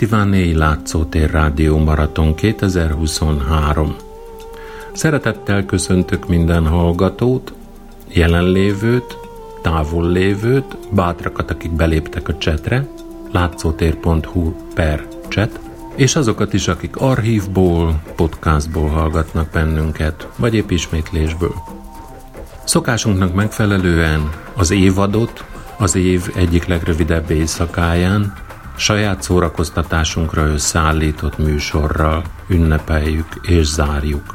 Antivánéi Látszótér Rádió Maraton 2023. Szeretettel köszöntök minden hallgatót, jelenlévőt, távollévőt, bátrakat, akik beléptek a csetre, látszótér.hu per chat, és azokat is, akik archívból, podcastból hallgatnak bennünket, vagy épp ismétlésből. Szokásunknak megfelelően az évadot az év egyik legrövidebb éjszakáján saját szórakoztatásunkra összeállított műsorral ünnepeljük és zárjuk.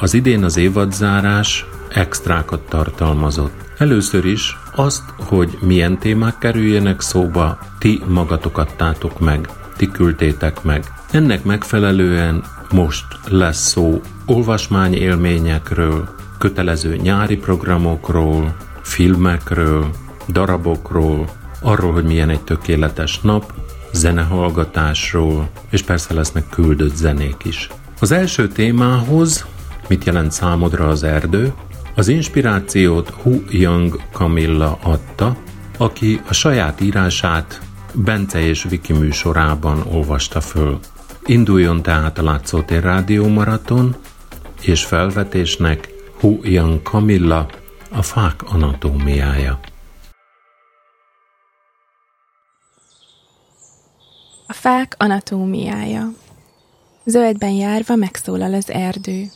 Az idén az évadzárás extrákat tartalmazott. Először is azt, hogy milyen témák kerüljenek szóba, ti magatok adtátok meg, ti küldtétek meg. Ennek megfelelően most lesz szó olvasmány élményekről, kötelező nyári programokról, filmekről, darabokról, arról, hogy milyen egy tökéletes nap, zenehallgatásról, és persze lesznek küldött zenék is. Az első témához, mit jelent számodra az erdő, az inspirációt Hu Young Camilla adta, aki a saját írását Bence és Viki műsorában olvasta föl. Induljon tehát a Látszótér Rádió Maraton, és felvetésnek Hu Young Camilla a fák anatómiája. A fák anatómiája. Zöldben járva megszólal az erdő.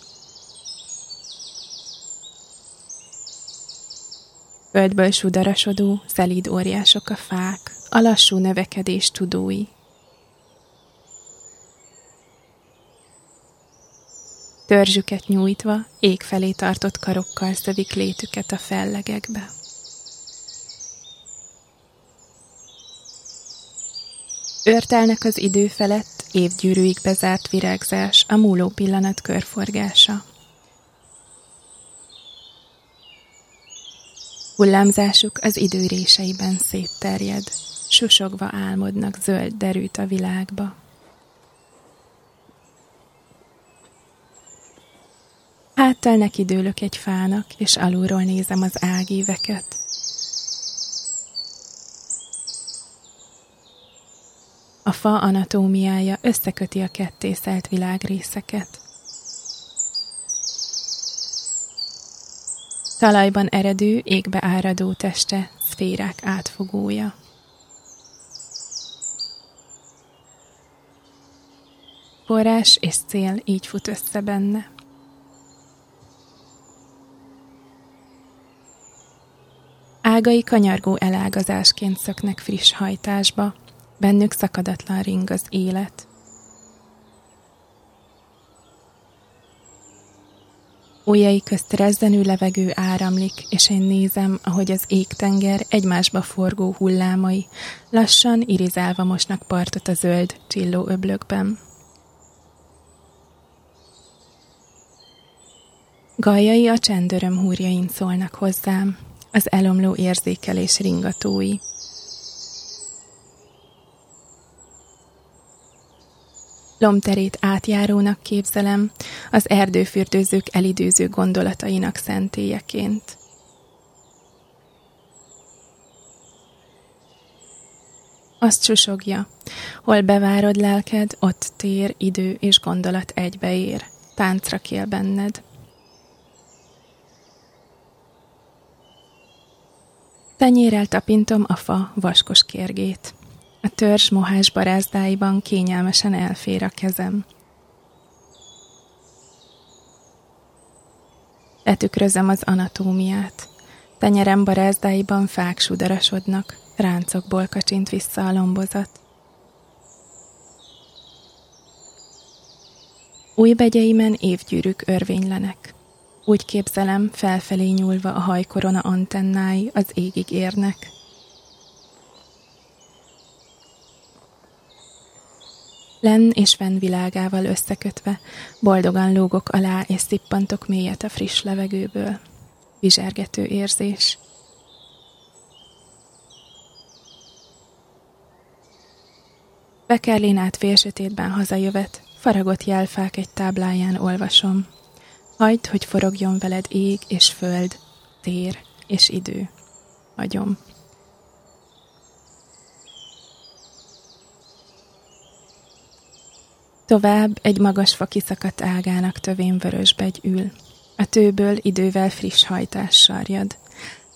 Földből sudarasodó, szelíd óriások a fák, a lassú növekedés tudói. Törzsüket nyújtva, ég felé tartott karokkal szövik létüket a fellegekbe. Örtelnek az idő felett, évgyűrűig bezárt virágzás, a múló pillanat körforgása. Hullámzásuk az idő réseiben szétterjed, susogva álmodnak zöld derűt a világba. Háttal neki dőlök egy fának, és alulról nézem az ágíveket. A fa anatómiája összeköti a kettészelt világrészeket. Talajban eredő, égbe áradó teste, szférák átfogója. Forrás és cél így fut össze benne. Ágai kanyargó elágazásként szöknek friss hajtásba, Bennük szakadatlan ring az élet. Ujjai közt rezzenő levegő áramlik, és én nézem, ahogy az égtenger egymásba forgó hullámai lassan irizálva mosnak partot a zöld, csilló öblökben. Gajai a csendöröm húrjain szólnak hozzám, az elomló érzékelés ringatói. Lomterét átjárónak képzelem, az erdőfürdőzők elidőző gondolatainak szentélyeként. Azt susogja, hol bevárod lelked, ott tér, idő és gondolat egybeér, táncra kél benned. Tenyérel tapintom a fa vaskos kérgét. A törzs mohás barázdáiban kényelmesen elfér a kezem. Letükrözöm az anatómiát. Tenyerem barázdáiban fák sudarasodnak, ráncokból kacsint vissza a lombozat. Új begyeimen évgyűrűk örvénylenek. Úgy képzelem, felfelé nyúlva a hajkorona antennái az égig érnek. Len és Ven világával összekötve, boldogan lógok alá és szippantok mélyet a friss levegőből. Vizsergető érzés. Bekerlin félsötétben hazajövet, faragott jelfák egy tábláján olvasom. Hagyd, hogy forogjon veled ég és föld, tér és idő. Agyom. Tovább egy magas fa kiszakadt ágának tövén vörösbegy ül. A tőből idővel friss hajtás sarjad.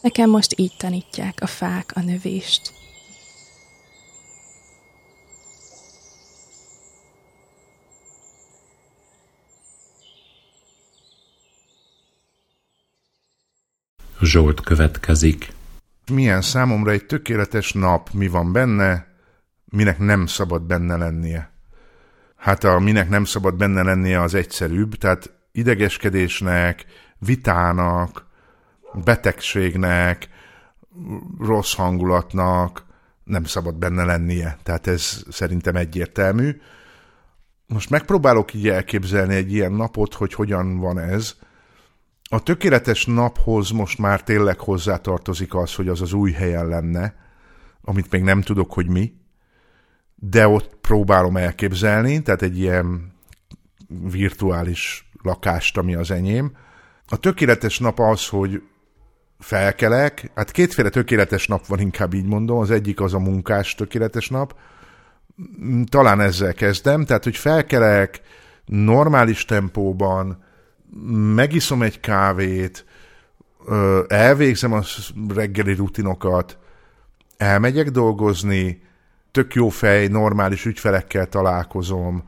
Nekem most így tanítják a fák a növést. Zsolt következik. Milyen számomra egy tökéletes nap, mi van benne, minek nem szabad benne lennie. Hát a minek nem szabad benne lennie az egyszerűbb, tehát idegeskedésnek, vitának, betegségnek, rossz hangulatnak nem szabad benne lennie. Tehát ez szerintem egyértelmű. Most megpróbálok így elképzelni egy ilyen napot, hogy hogyan van ez. A tökéletes naphoz most már tényleg hozzátartozik az, hogy az az új helyen lenne, amit még nem tudok, hogy mi, de ott próbálom elképzelni, tehát egy ilyen virtuális lakást, ami az enyém. A tökéletes nap az, hogy felkelek, hát kétféle tökéletes nap van, inkább így mondom, az egyik az a munkás tökéletes nap, talán ezzel kezdem, tehát hogy felkelek normális tempóban, megiszom egy kávét, elvégzem a reggeli rutinokat, elmegyek dolgozni, tök jó fej, normális ügyfelekkel találkozom,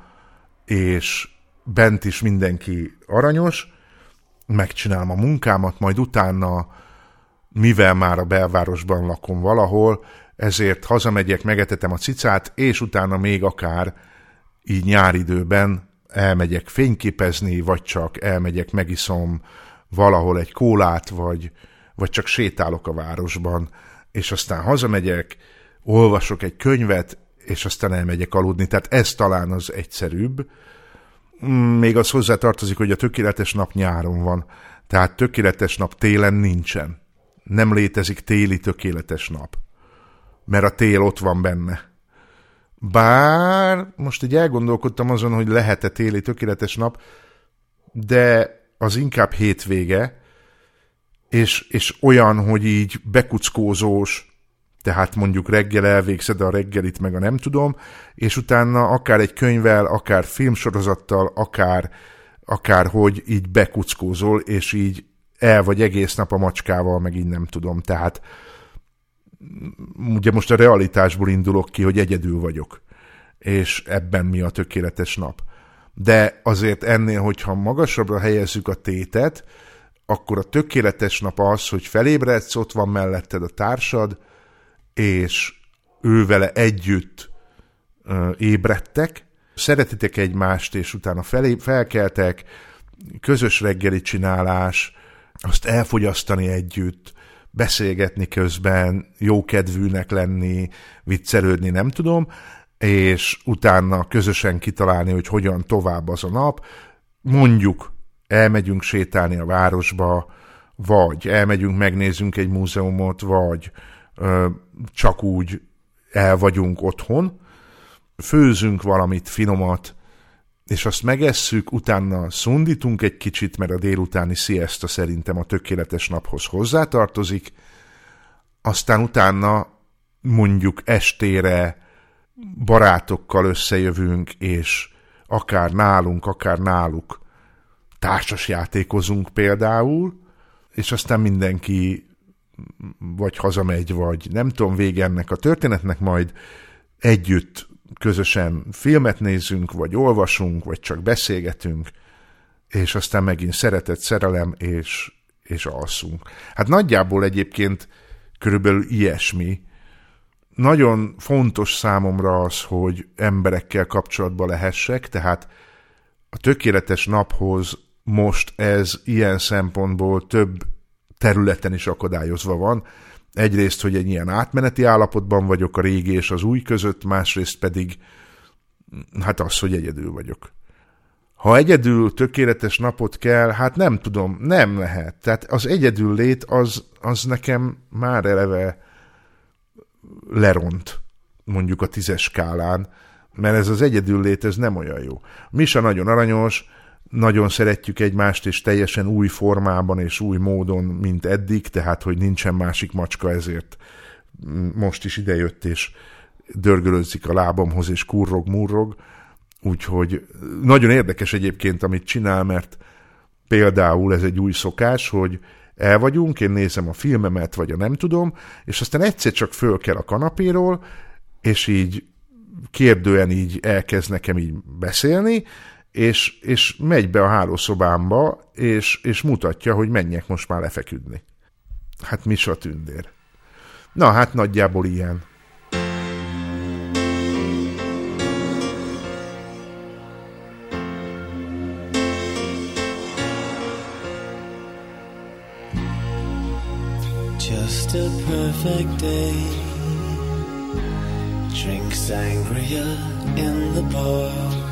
és bent is mindenki aranyos, megcsinálom a munkámat, majd utána, mivel már a belvárosban lakom valahol, ezért hazamegyek, megetetem a cicát, és utána még akár így nyáridőben elmegyek fényképezni, vagy csak elmegyek, megiszom valahol egy kólát, vagy, vagy csak sétálok a városban, és aztán hazamegyek, olvasok egy könyvet, és aztán elmegyek aludni. Tehát ez talán az egyszerűbb. Mm, még az hozzá tartozik, hogy a tökéletes nap nyáron van. Tehát tökéletes nap télen nincsen. Nem létezik téli tökéletes nap. Mert a tél ott van benne. Bár most így elgondolkodtam azon, hogy lehet-e téli tökéletes nap, de az inkább hétvége, és, és olyan, hogy így bekuckózós, tehát mondjuk reggel elvégzed a reggelit, meg a nem tudom, és utána akár egy könyvvel, akár filmsorozattal, akár, akár hogy így bekuckózol, és így el vagy egész nap a macskával, meg így nem tudom. Tehát ugye most a realitásból indulok ki, hogy egyedül vagyok, és ebben mi a tökéletes nap. De azért ennél, hogyha magasabbra helyezzük a tétet, akkor a tökéletes nap az, hogy felébredsz, ott van melletted a társad, és ő vele együtt ébredtek, szeretitek egymást, és utána felé, felkeltek, közös reggeli csinálás, azt elfogyasztani együtt, beszélgetni közben, jókedvűnek lenni, viccelődni, nem tudom, és utána közösen kitalálni, hogy hogyan tovább az a nap. Mondjuk elmegyünk sétálni a városba, vagy elmegyünk, megnézzünk egy múzeumot, vagy csak úgy el vagyunk otthon, főzünk valamit finomat, és azt megesszük, utána szundítunk egy kicsit, mert a délutáni siesta szerintem a tökéletes naphoz hozzátartozik, aztán utána mondjuk estére barátokkal összejövünk, és akár nálunk, akár náluk társasjátékozunk például, és aztán mindenki vagy hazamegy, vagy nem tudom, vége ennek a történetnek, majd együtt közösen filmet nézünk, vagy olvasunk, vagy csak beszélgetünk, és aztán megint szeretet, szerelem, és, és alszunk. Hát nagyjából egyébként körülbelül ilyesmi. Nagyon fontos számomra az, hogy emberekkel kapcsolatba lehessek, tehát a tökéletes naphoz most ez ilyen szempontból több területen is akadályozva van. Egyrészt, hogy egy ilyen átmeneti állapotban vagyok a régi és az új között, másrészt pedig hát az, hogy egyedül vagyok. Ha egyedül tökéletes napot kell, hát nem tudom, nem lehet. Tehát az egyedül lét, az, az nekem már eleve leront, mondjuk a tízes skálán, mert ez az egyedül lét, ez nem olyan jó. Misa nagyon aranyos, nagyon szeretjük egymást, és teljesen új formában és új módon, mint eddig, tehát, hogy nincsen másik macska, ezért most is idejött, és dörgölözik a lábamhoz, és kurrog, murrog. Úgyhogy nagyon érdekes egyébként, amit csinál, mert például ez egy új szokás, hogy el vagyunk, én nézem a filmemet, vagy a nem tudom, és aztán egyszer csak föl kell a kanapéról, és így kérdően így elkezd nekem így beszélni, és, és megy be a hálószobámba, és, és mutatja, hogy menjek most már lefeküdni. Hát mi a tündér. Na, hát nagyjából ilyen. Just a perfect day Drink sangria in the Then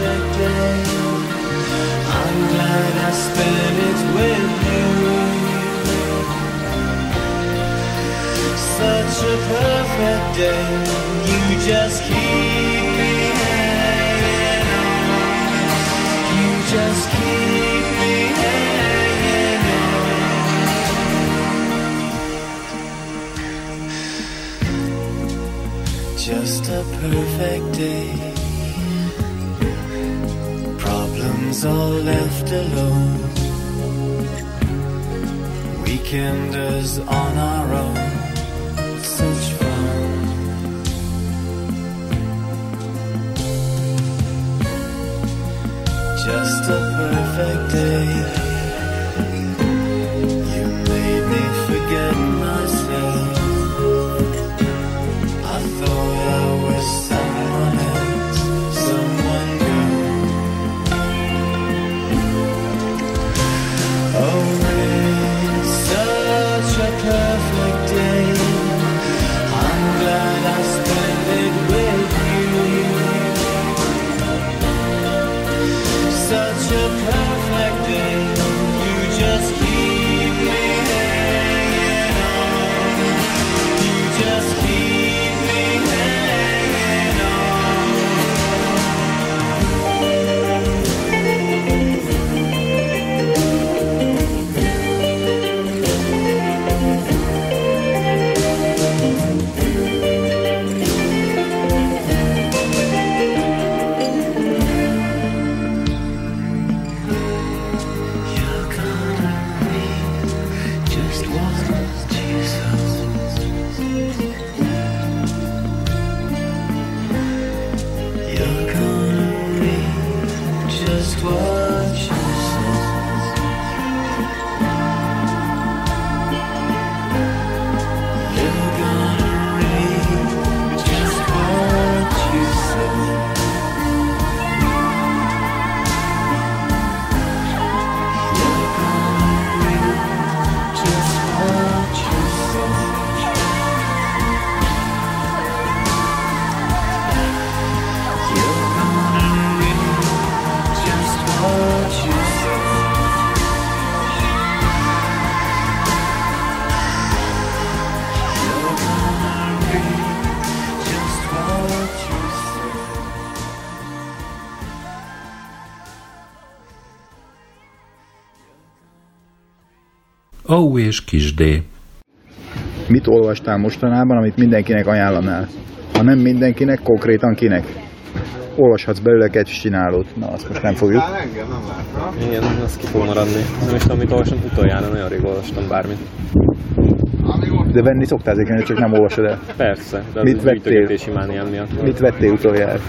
perfect day. I'm glad I spent it with you. such a perfect day. You just keep me hanging on. You just keep me hanging on. Just a perfect day. All left alone. Weekenders on our own Such fun. just a perfect day. You. Such Ó és Kisdé. Mit olvastál mostanában, amit mindenkinek ajánlanál? Ha nem mindenkinek, konkrétan kinek? Olvashatsz belőle egy csinálót. Na, azt most nem fogjuk. Igen, az ki fog maradni. Nem is tudom, mit olvastam utoljára, nagyon rég olvastam bármit. De venni szoktál ezeket, csak nem olvasod el. Persze, de Mit az vettél? mániám miatt. Mit vettél utoljára?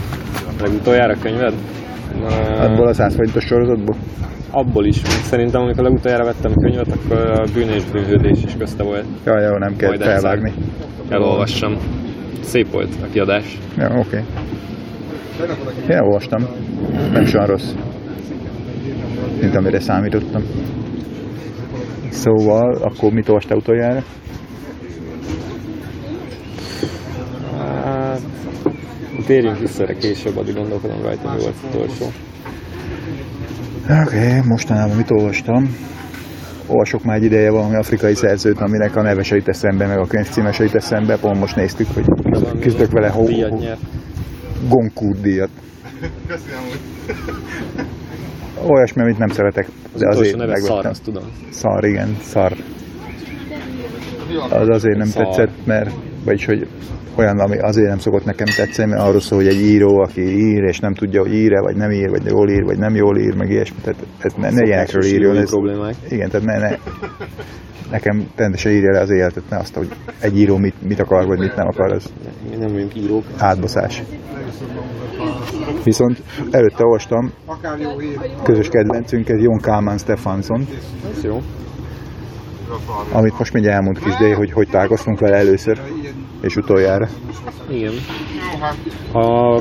Legutoljára könyved? Abból a 100 forintos sorozatból? Abból is. Szerintem, amikor legutoljára vettem könyvet, akkor a bűn és bűnhődés is közte volt. Ja, jó, nem kell Majd felvágni. Elolvassam. Szép volt a kiadás. Ja, oké. Okay. Én olvastam. Nem is olyan rossz. Mint amire számítottam. Szóval, akkor mit olvastál utoljára? Térjünk vissza erre később, addig gondolkodom rajta, mi volt az utolsó. Oké, okay, mostanában mit olvastam? Olvasok már egy ideje valami afrikai szerzőt, aminek a neve se jut eszembe, meg a könyv címe se jut eszembe. Pont most néztük, hogy küzdök vele ho- ho-. Goncourt díjat. Olyasmi, amit nem szeretek, Az de utolsó azért neve szar, azt tudom. Szar, igen, szar. Az azért nem Szar. tetszett, mert, vagyis hogy olyan, ami azért nem szokott nekem tetszeni, mert arról szól, hogy egy író, aki ír, és nem tudja, hogy ír-e, vagy nem ír, vagy jól ír, vagy nem jól ír, meg ilyesmi. Tehát ez ne, ne ilyenekről írjon. Ez, problémák. igen, tehát ne, ne, nekem rendesen írja le az életet, ne azt, hogy egy író mit, mit akar, vagy mit nem akar, az Mi nem vagyunk írók. átbaszás. Viszont előtte olvastam közös kedvencünket, Jon Kálmán Stefansson, Ez jó. amit most mindjárt elmond kis de, hogy hogy találkoztunk vele először és utoljára. Igen. A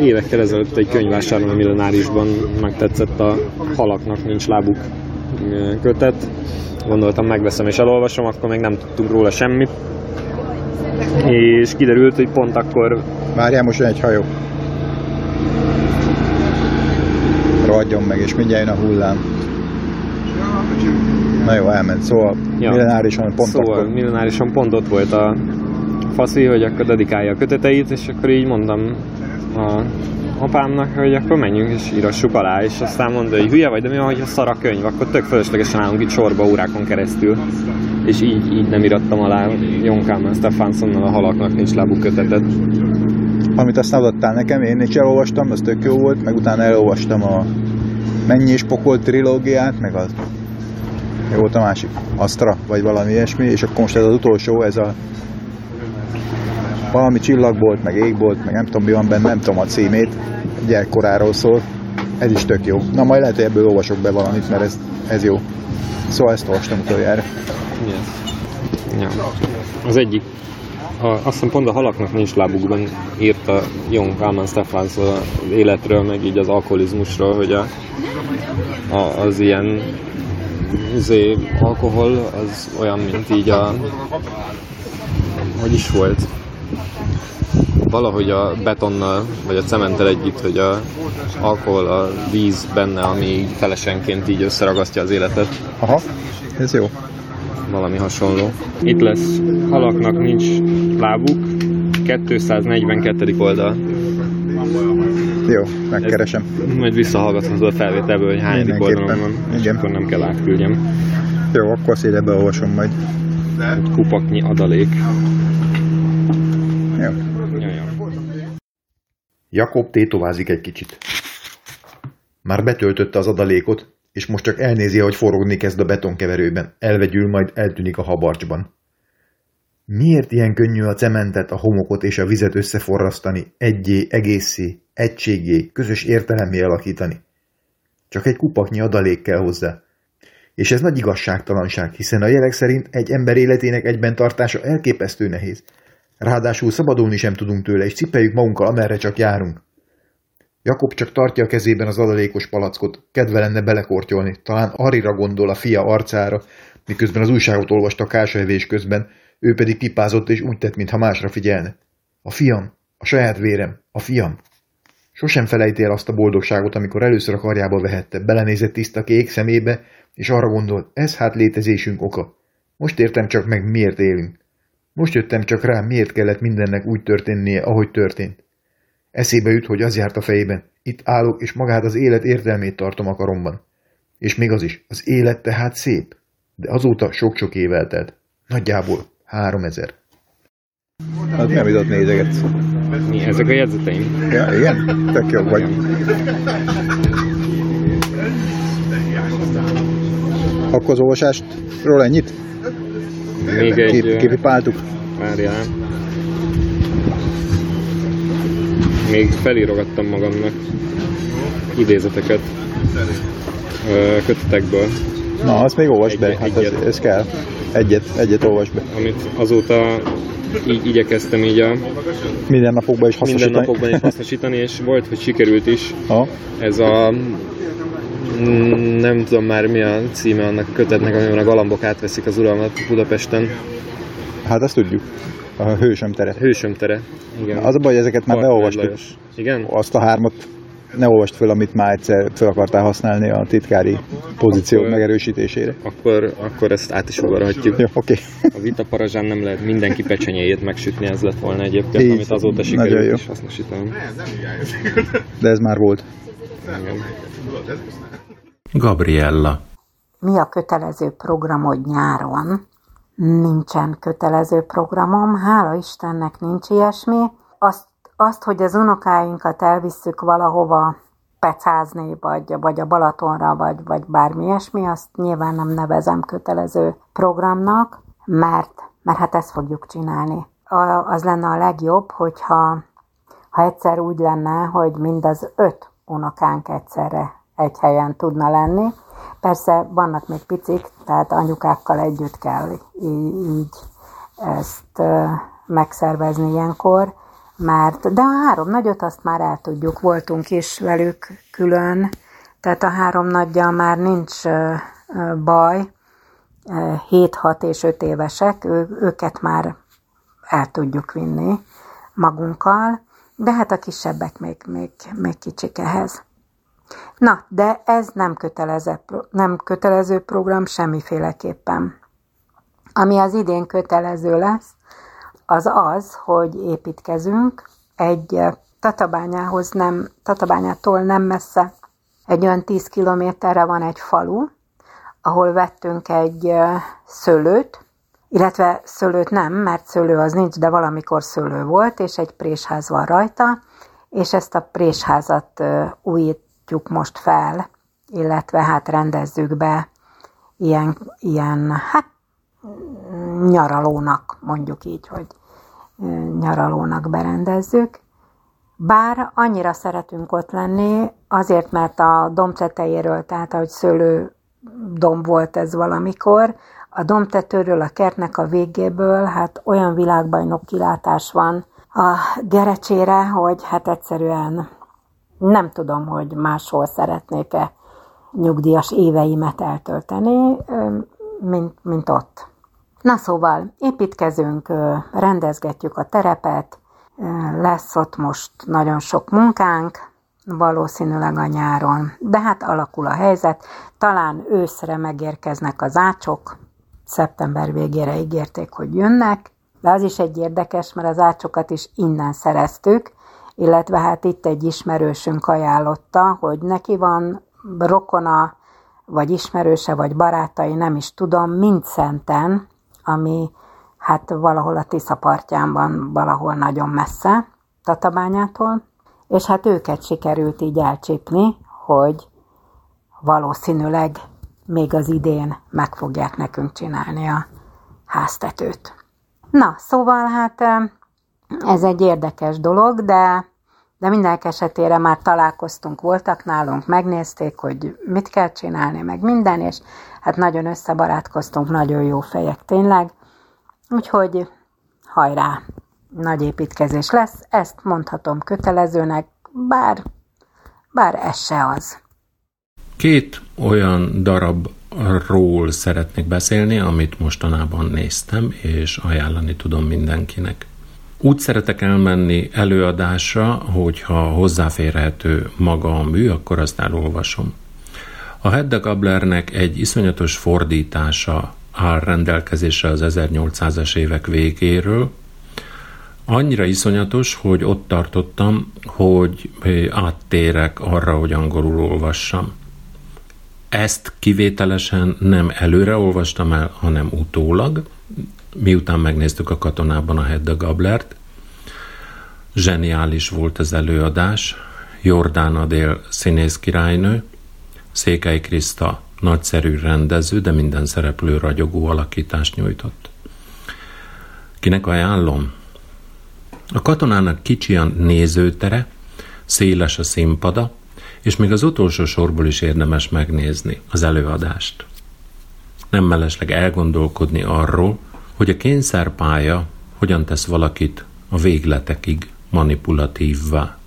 évekkel ezelőtt egy könyvvásáron a Millenárisban megtetszett a Halaknak nincs lábuk kötet. Gondoltam megveszem és elolvasom, akkor még nem tudtunk róla semmit. És kiderült, hogy pont akkor Várjál, most jön egy hajó. Rohadjon meg, és mindjárt jön a hullám. Na jó, elment. Szóval Ja. millenárisan pont szóval akkor. millenárisan pont ott volt a faszi, hogy akkor dedikálja a köteteit, és akkor így mondom a apámnak, hogy akkor menjünk és írassuk alá, és aztán mondta, hogy hülye vagy, de mi van, hogy a szar a könyv, akkor tök fölöslegesen állunk itt sorba órákon keresztül. És így, így nem irattam alá Jon Kalman Stefanssonnal a halaknak nincs lábú kötetet. Amit aztán adtál nekem, én is elolvastam, az tök jó volt, meg utána elolvastam a Mennyi és Pokol trilógiát, meg az mi volt a másik? Astra, vagy valami ilyesmi, és akkor most ez az utolsó, ez a valami csillagbolt, meg égbolt, meg nem tudom mi van benne, nem tudom a címét, gyerkoráról szól. Ez is tök jó. Na majd lehet, hogy ebből olvasok be valamit, mert ez, ez jó. Szóval ezt olvastam utoljára. Ez? Ja. Az egyik, a, azt hiszem pont a halaknak nincs lábukban írta Jon Kalman Stefansson az életről, meg így az alkoholizmusról, hogy a, a, az ilyen izé, alkohol az olyan, mint így a hogy is volt valahogy a betonnal, vagy a cementtel együtt, hogy a alkohol, a víz benne, ami felesenként így összeragasztja az életet Aha, ez jó. valami hasonló. Itt lesz halaknak nincs lábuk, 242. oldal. Jó, megkeresem. Majd visszahallgathatod a felvételből, hogy hányadik oldalon van, és Igen. akkor nem kell átküldjem. Jó, akkor azt ide beolvasom majd. Egy kupaknyi adalék. Jó. Ja, ja. Jakob tétovázik egy kicsit. Már betöltötte az adalékot, és most csak elnézi, hogy forogni kezd a betonkeverőben. Elvegyül, majd eltűnik a habarcsban. Miért ilyen könnyű a cementet, a homokot és a vizet összeforrasztani, egyé, egészé, egységé, közös értelemmé alakítani? Csak egy kupaknyi adalék kell hozzá. És ez nagy igazságtalanság, hiszen a jelek szerint egy ember életének egyben tartása elképesztő nehéz. Ráadásul szabadulni sem tudunk tőle, és cipeljük magunkkal, amerre csak járunk. Jakob csak tartja a kezében az adalékos palackot, kedve lenne belekortyolni, talán Arira gondol a fia arcára, miközben az újságot olvasta a kásajvés közben, ő pedig pipázott és úgy tett, mintha másra figyelne. A fiam, a saját vérem, a fiam. Sosem felejti el azt a boldogságot, amikor először a karjába vehette, belenézett tiszta kék szemébe, és arra gondolt, ez hát létezésünk oka. Most értem csak meg, miért élünk. Most jöttem csak rá, miért kellett mindennek úgy történnie, ahogy történt. Eszébe jut, hogy az járt a fejében. Itt állok, és magát az élet értelmét tartom a karomban. És még az is, az élet tehát szép. De azóta sok-sok év eltelt. Nagyjából három ezer. Az nem jutott nézegetsz. Mi, ezek a jegyzeteim? Ja, igen? Tök jó vagy. Akkor az olvasástról ennyit? Még egy... Kép, ö, képipáltuk? Várjál. Még felírogattam magamnak idézeteket kötetekből, Na, azt még olvasd be, hát ez, ez kell. Egyet, egyet olvasd be. amit azóta így igyekeztem így a Minden napokban is hasznosítani. mindennapokban is hasznosítani, és volt, hogy sikerült is. Ha? Ez a nem tudom már mi a címe annak a kötetnek, amiben a galambok átveszik az uralmat Budapesten. Hát azt tudjuk. A hősöm tere. Hősöm tere, igen. Az a baj, hogy ezeket már beolvastuk. Igen? Azt a hármat ne olvast föl, amit már egyszer fel akartál használni a titkári pozíció Akkor- megerősítésére. Akkor, akkor ezt át is ugorhatjuk. Jó, oké. A vita parazsán nem lehet mindenki pecsenyéjét megsütni, ez lett volna egyébként, Így, amit azóta nagyon sikerült jó. is hasznosítani. De ez már volt. Igen. Gabriella. mi a kötelező programod nyáron? Nincsen kötelező programom, hála Istennek nincs ilyesmi. Azt, azt hogy az unokáinkat elvisszük valahova pecázni, vagy, vagy a Balatonra, vagy, vagy bármi ilyesmi, azt nyilván nem nevezem kötelező programnak, mert, mert hát ezt fogjuk csinálni. A, az lenne a legjobb, hogyha ha egyszer úgy lenne, hogy mind az öt unokánk egyszerre egy helyen tudna lenni. Persze vannak még picik, tehát anyukákkal együtt kell így, ezt megszervezni ilyenkor, mert, de a három nagyot azt már el tudjuk, voltunk is velük külön, tehát a három nagyjal már nincs baj, 7-6 és 5 évesek, ő, őket már el tudjuk vinni magunkkal, de hát a kisebbek még, még, még kicsik ehhez. Na, de ez nem kötelező, nem kötelező program semmiféleképpen. Ami az idén kötelező lesz, az az, hogy építkezünk egy eh, Tatabányához nem, Tatabányától nem messze, egy olyan 10 kilométerre van egy falu, ahol vettünk egy eh, szőlőt, illetve szőlőt nem, mert szőlő az nincs, de valamikor szőlő volt, és egy présház van rajta, és ezt a présházat ö, újítjuk most fel, illetve hát rendezzük be ilyen, ilyen hát nyaralónak, mondjuk így, hogy nyaralónak berendezzük. Bár annyira szeretünk ott lenni, azért, mert a domb tetejéről, tehát ahogy szőlő domb volt ez valamikor, a dombtetőről, a kertnek a végéből, hát olyan világbajnok kilátás van a gerecsére, hogy hát egyszerűen nem tudom, hogy máshol szeretnék-e nyugdíjas éveimet eltölteni, mint, mint ott. Na szóval, építkezünk, rendezgetjük a terepet, lesz ott most nagyon sok munkánk, valószínűleg a nyáron. De hát alakul a helyzet, talán őszre megérkeznek az ácsok, szeptember végére ígérték, hogy jönnek, de az is egy érdekes, mert az ácsokat is innen szereztük, illetve hát itt egy ismerősünk ajánlotta, hogy neki van rokona, vagy ismerőse, vagy barátai, nem is tudom, mind szenten, ami hát valahol a Tisza partján van, valahol nagyon messze Tatabányától, és hát őket sikerült így elcsípni, hogy valószínűleg még az idén meg fogják nekünk csinálni a háztetőt. Na, szóval hát ez egy érdekes dolog, de, de mindenek esetére már találkoztunk, voltak nálunk, megnézték, hogy mit kell csinálni, meg minden, és hát nagyon összebarátkoztunk, nagyon jó fejek tényleg. Úgyhogy hajrá, nagy építkezés lesz, ezt mondhatom kötelezőnek, bár, bár ez se az. Két olyan darabról szeretnék beszélni, amit mostanában néztem, és ajánlani tudom mindenkinek. Úgy szeretek elmenni előadásra, hogyha hozzáférhető maga a mű, akkor azt elolvasom. A Hedda Gablernek egy iszonyatos fordítása áll rendelkezésre az 1800-as évek végéről, Annyira iszonyatos, hogy ott tartottam, hogy áttérek arra, hogy angolul olvassam. Ezt kivételesen nem előre olvastam el, hanem utólag, miután megnéztük a katonában a Hedda Gablert. Zseniális volt az előadás, Jordán Adél színész királynő, Székely Kriszta nagyszerű rendező, de minden szereplő ragyogó alakítást nyújtott. Kinek ajánlom? A katonának kicsi a nézőtere, széles a színpada, és még az utolsó sorból is érdemes megnézni az előadást. Nem mellesleg elgondolkodni arról, hogy a kényszerpálya hogyan tesz valakit a végletekig manipulatívvá.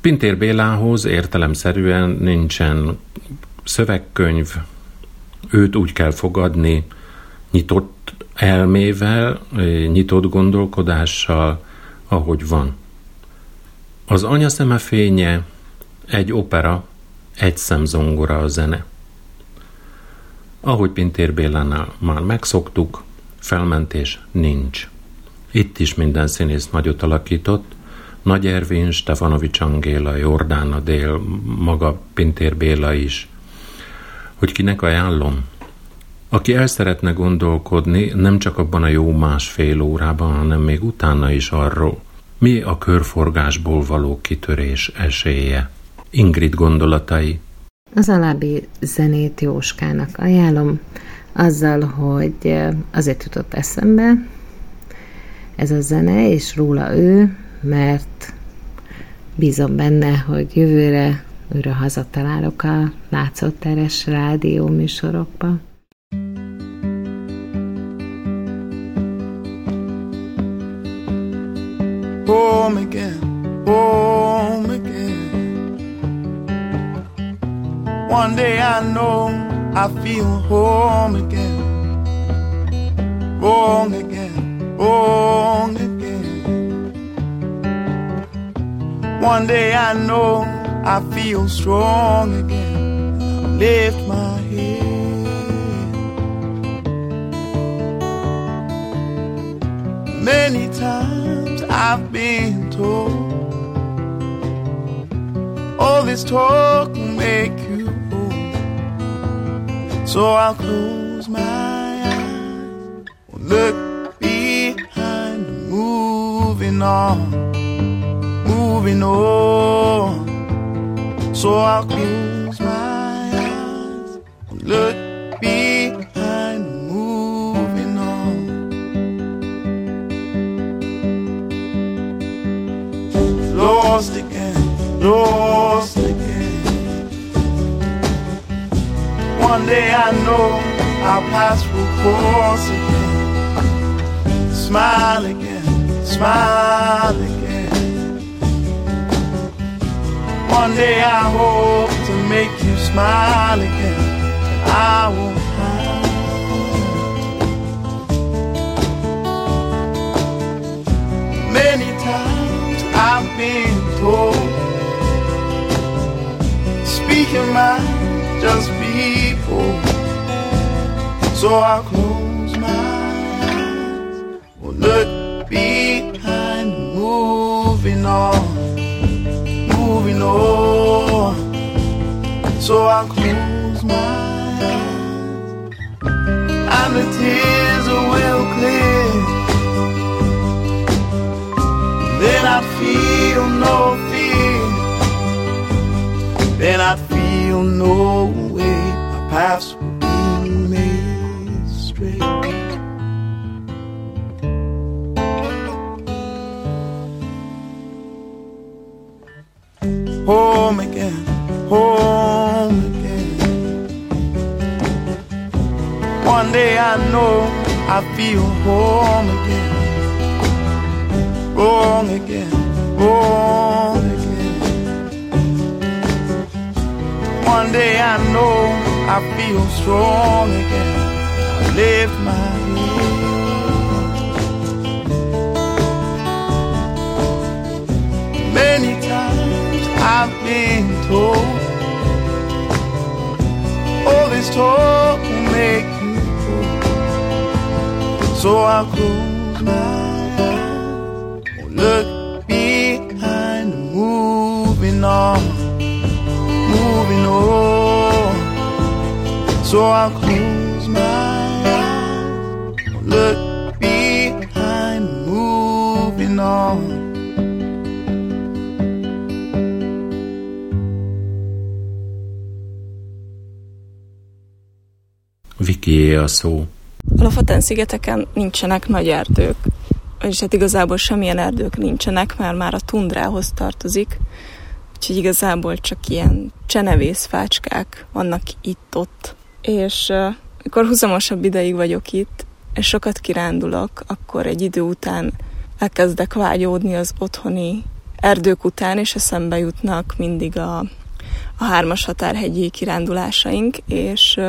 Pintér Bélához értelemszerűen nincsen szövegkönyv, őt úgy kell fogadni, nyitott elmével, nyitott gondolkodással, ahogy van. Az anyaszeme fénye egy opera, egy szemzongora a zene. Ahogy Pintér Bélánál már megszoktuk, felmentés nincs. Itt is minden színész nagyot alakított, Nagy Ervin, Stefanovics Angéla, Jordána Dél, maga Pintér Béla is. Hogy kinek ajánlom? Aki el szeretne gondolkodni, nem csak abban a jó másfél órában, hanem még utána is arról, mi a körforgásból való kitörés esélye. Ingrid gondolatai. Az alábbi zenét Jóskának ajánlom, azzal, hogy azért jutott eszembe ez a zene, és róla ő, mert bízom benne, hogy jövőre újra hazatalálok a látszóteres rádió műsorokba. Home again, home again. One day I know I feel home again, home again, home again. One day I know I feel strong again. Lift my head. Many times I've been told all this talk will make you. So I'll close my eyes, look behind, moving on, moving on. So I'll close my eyes look behind, moving on. Lost again, lost One day I know I'll pass through course again. Smile again, smile again. One day I hope to make you smile again. I hide. Many times I've been told, speaking mind, just be So I'll close my eyes, will look behind, moving on moving on. So I close my eyes, and the tears will clear. Then I feel no fear. Then I feel no paths will be made straight. home again, home again. One day I know I feel home again, wrong again, wrong again. One day I know I feel strong again. I lift my head. Many times I've been told all this talk will make you old. So I'll close my eyes, look behind, moving on, So I'll close my eyes, look behind, moving on. Vikié a szó. A Lofoten szigeteken nincsenek nagy erdők, és hát igazából semmilyen erdők nincsenek, mert már a tundrához tartozik, úgyhogy igazából csak ilyen csenevészfácskák vannak itt-ott. És amikor huzamosabb ideig vagyok itt, és sokat kirándulok, akkor egy idő után elkezdek vágyódni az otthoni erdők után, és eszembe jutnak mindig a, a hármas határhegyi kirándulásaink, és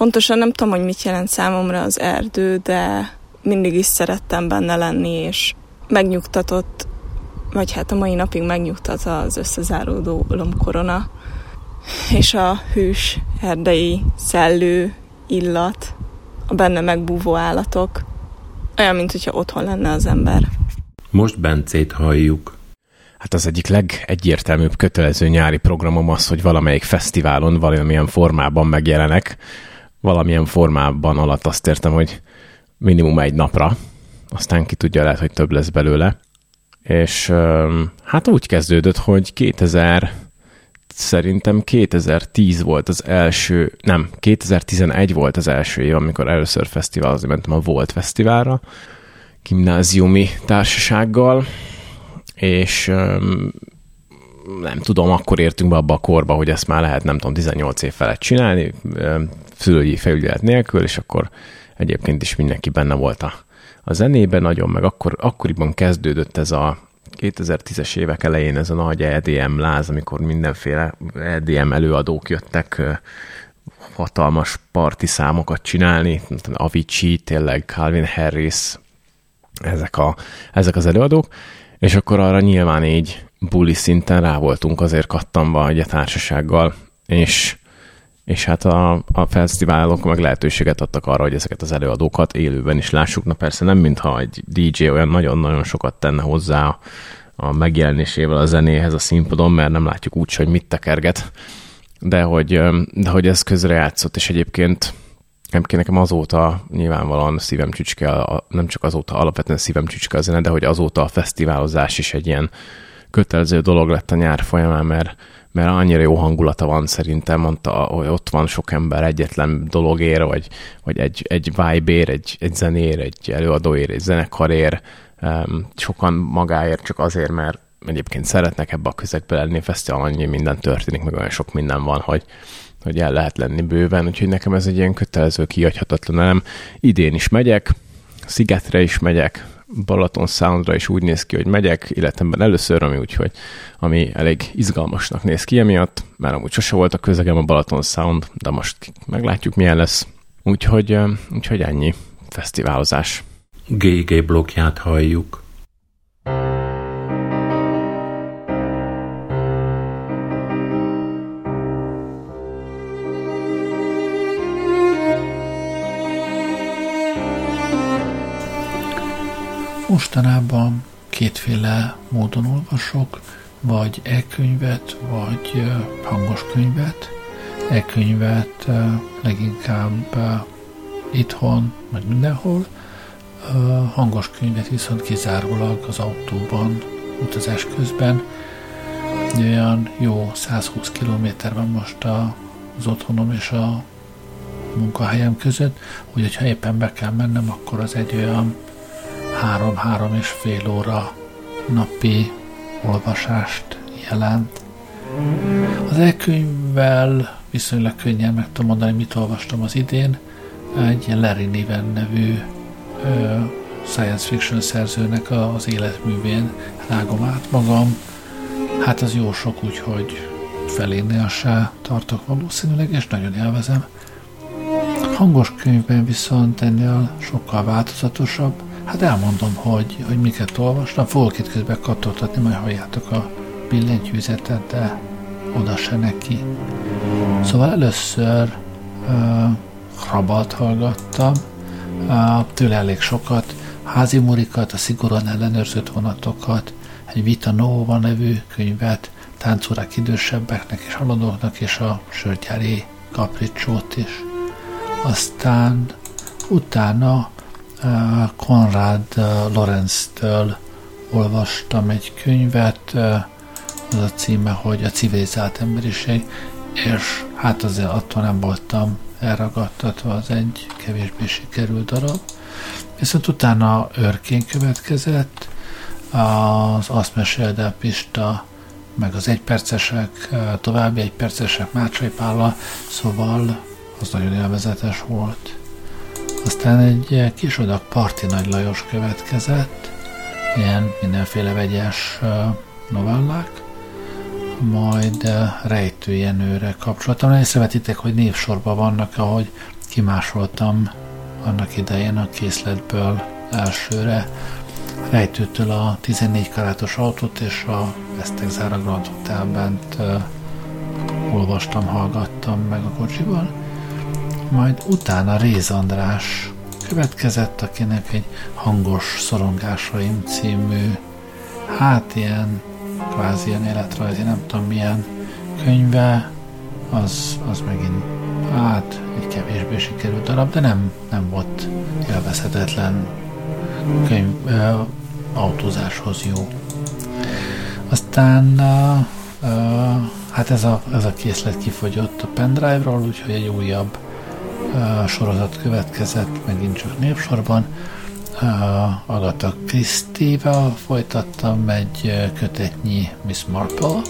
Pontosan nem tudom, hogy mit jelent számomra az erdő, de mindig is szerettem benne lenni, és megnyugtatott, vagy hát a mai napig megnyugtat az összezáródó lomkorona, és a hűs erdei szellő illat, a benne megbúvó állatok, olyan, mint hogyha otthon lenne az ember. Most Bencét halljuk. Hát az egyik legegyértelműbb kötelező nyári programom az, hogy valamelyik fesztiválon valamilyen formában megjelenek. Valamilyen formában alatt azt értem, hogy minimum egy napra, aztán ki tudja, lehet, hogy több lesz belőle. És hát úgy kezdődött, hogy 2000 szerintem 2010 volt az első, nem, 2011 volt az első év, amikor először fesztiválozni mentem a Volt Fesztiválra, gimnáziumi társasággal, és nem tudom, akkor értünk be abba a korba, hogy ezt már lehet, nem tudom, 18 év felett csinálni, szülői felügyelet nélkül, és akkor egyébként is mindenki benne volt a, a zenében nagyon, meg akkor, akkoriban kezdődött ez a 2010-es évek elején ez a nagy EDM láz, amikor mindenféle EDM előadók jöttek hatalmas parti számokat csinálni, Avicii, tényleg Calvin Harris, ezek, a, ezek az előadók, és akkor arra nyilván így buli szinten rá voltunk azért kattanva egy társasággal, és, és hát a, a fesztiválok meg lehetőséget adtak arra, hogy ezeket az előadókat élőben is lássuk. Na persze nem mintha egy DJ olyan nagyon-nagyon sokat tenne hozzá a, megjelenésével a zenéhez a színpadon, mert nem látjuk úgy, hogy mit tekerget, de hogy, de hogy ez közre játszott, és egyébként Egyébként nekem azóta nyilvánvalóan szívem csücske, nem csak azóta alapvetően szívem csücske a zene, de hogy azóta a fesztiválozás is egy ilyen kötelező dolog lett a nyár folyamán, mert, mert annyira jó hangulata van szerintem, mondta, hogy ott van sok ember egyetlen dologért, vagy, vagy egy, egy vibe egy, egy zenér, egy előadóért, egy zenekarér, sokan magáért csak azért, mert egyébként szeretnek ebbe a közegbe lenni, fesztivál annyi minden történik, meg olyan sok minden van, hogy, hogy el lehet lenni bőven, úgyhogy nekem ez egy ilyen kötelező, kiadhatatlan elem. Idén is megyek, Szigetre is megyek, Balaton Soundra is úgy néz ki, hogy megyek, életemben először, ami úgyhogy ami elég izgalmasnak néz ki emiatt, mert amúgy sose volt a közegem a Balaton Sound, de most meglátjuk milyen lesz. Úgyhogy, úgyhogy ennyi fesztiválozás. GG blokkját halljuk. Mostanában kétféle módon olvasok, vagy e-könyvet, vagy hangos könyvet. E-könyvet leginkább itthon, vagy mindenhol, hangos könyvet viszont kizárólag az autóban, utazás közben. Olyan jó 120 km van most az otthonom és a munkahelyem között, úgyhogy ha éppen be kell mennem, akkor az egy olyan három-három és fél óra napi olvasást jelent. Az e-könyvvel viszonylag könnyen meg tudom mondani, mit olvastam az idén. Egy Larry Niven nevű ö, science fiction szerzőnek az életművén rágom át magam. Hát az jó sok, úgyhogy felénél se tartok valószínűleg, és nagyon élvezem. Hangos könyvben viszont ennél sokkal változatosabb, Hát elmondom, hogy, hogy miket olvastam. Fogok itt közben kattoltatni, majd halljátok a billentyűzetet, de oda se neki. Szóval először uh, Hrabalt hallgattam, uh, tőle elég sokat, házi murikat, a szigorúan ellenőrzött vonatokat, egy Vita Nova nevű könyvet, táncórák idősebbeknek és haladóknak, és a sörgyári kapricsót is. Aztán utána Konrad Lorenz-től olvastam egy könyvet, az a címe, hogy a civilizált emberiség, és hát azért attól nem voltam elragadtatva, az egy kevésbé sikerült darab. Viszont utána őrként következett, az azt meséld el Pista, meg az egypercesek, további egypercesek Mácsai Pála, szóval az nagyon élvezetes volt. Aztán egy kis adag Parti Nagy Lajos következett, ilyen mindenféle vegyes novellák, majd Rejtő Jenőre kapcsolatban. Észrevetitek, hogy névsorban vannak, ahogy kimásoltam annak idején a készletből elsőre rejtőtől a 14 karátos autót és a Vesztek Zára Grand Hotelben olvastam, hallgattam meg a kocsiban. Majd utána Réz András következett, akinek egy hangos szorongásaim című, hát ilyen kvázi ilyen életrajzi, nem tudom milyen könyve, az, az megint hát egy kevésbé sikerült darab, de nem, nem volt élvezhetetlen könyv, ö, autózáshoz jó. Aztán ö, ö, hát ez a, ez a készlet kifogyott a pendrive-ról, úgyhogy egy újabb sorozat következett, megint csak népsorban. Agatha Christie-vel folytattam egy kötetnyi Miss Marple,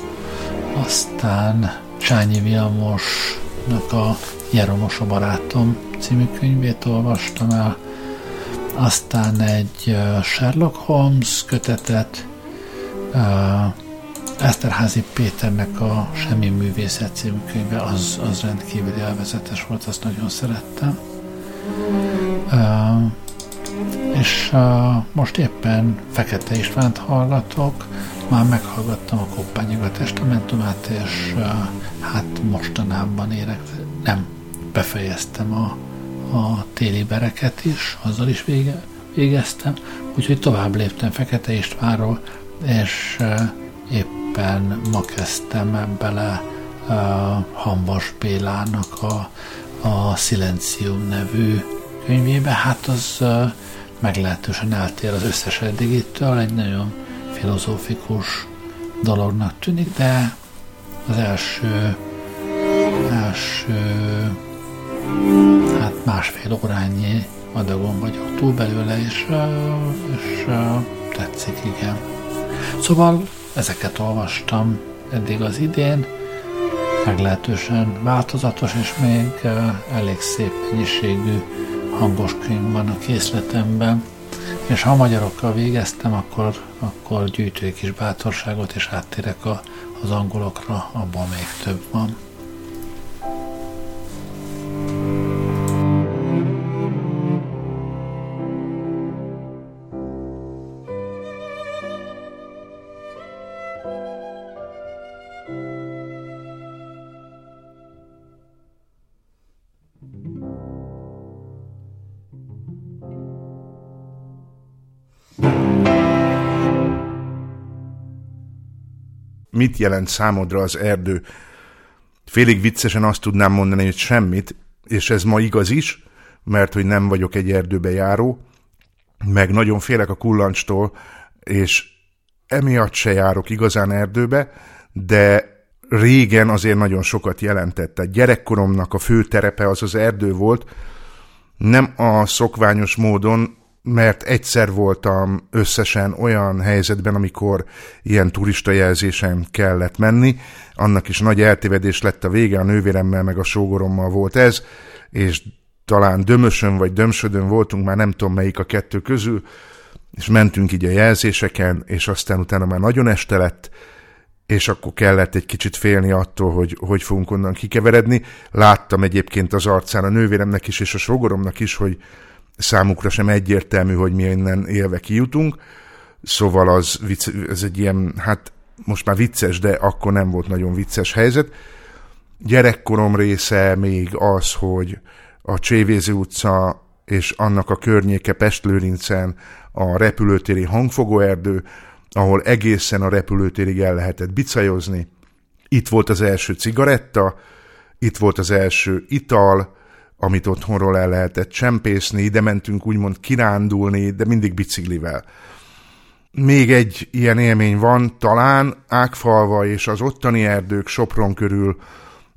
aztán Csányi Vilmosnak a Jeromos a barátom című könyvét olvastam el, aztán egy Sherlock Holmes kötetet, Eszterházi Péternek a Semmi művészet című könyve, az, az rendkívül élvezetes volt, azt nagyon szerettem. És most éppen Fekete Istvánt hallgatok, már meghallgattam a Koppányiga testamentumát, és hát mostanában érek, nem, befejeztem a, a téli bereket is, azzal is vége, végeztem, úgyhogy tovább léptem Fekete Istvánról, és éppen ma kezdtem bele uh, Hambas Bélának a, a Silencium nevű könyvébe, hát az uh, meglehetősen eltér az összes eddigitől, egy nagyon filozófikus dolognak tűnik, de az első, első hát másfél órányi adagon vagyok túl belőle, és, és tetszik, igen. Szóval ezeket olvastam eddig az idén, meglehetősen változatos, és még elég szép mennyiségű hangos könyv van a készletemben, és ha magyarokkal végeztem, akkor, akkor gyűjtői kis bátorságot, és áttérek a, az angolokra, abban még több van. Mit jelent számodra az erdő. Félig viccesen azt tudnám mondani, hogy semmit, és ez ma igaz is, mert hogy nem vagyok egy erdőbe járó, meg nagyon félek a kullancstól, és emiatt se járok igazán erdőbe, de régen azért nagyon sokat jelentett. A gyerekkoromnak a fő terepe az az erdő volt, nem a szokványos módon, mert egyszer voltam összesen olyan helyzetben, amikor ilyen turista jelzésen kellett menni, annak is nagy eltévedés lett a vége, a nővéremmel meg a sógorommal volt ez, és talán Dömösön vagy Dömsödön voltunk, már nem tudom melyik a kettő közül, és mentünk így a jelzéseken, és aztán utána már nagyon este lett, és akkor kellett egy kicsit félni attól, hogy hogy fogunk onnan kikeveredni. Láttam egyébként az arcán a nővéremnek is, és a sógoromnak is, hogy számukra sem egyértelmű, hogy mi innen élve kijutunk, szóval az vicc, ez egy ilyen, hát most már vicces, de akkor nem volt nagyon vicces helyzet. Gyerekkorom része még az, hogy a Csévézi utca és annak a környéke Pestlőrincen a repülőtéri hangfogóerdő, ahol egészen a repülőtérig el lehetett bicajozni. Itt volt az első cigaretta, itt volt az első ital, amit otthonról el lehetett csempészni, ide mentünk úgymond kirándulni, de mindig biciklivel. Még egy ilyen élmény van, talán Ágfalva és az ottani erdők Sopron körül,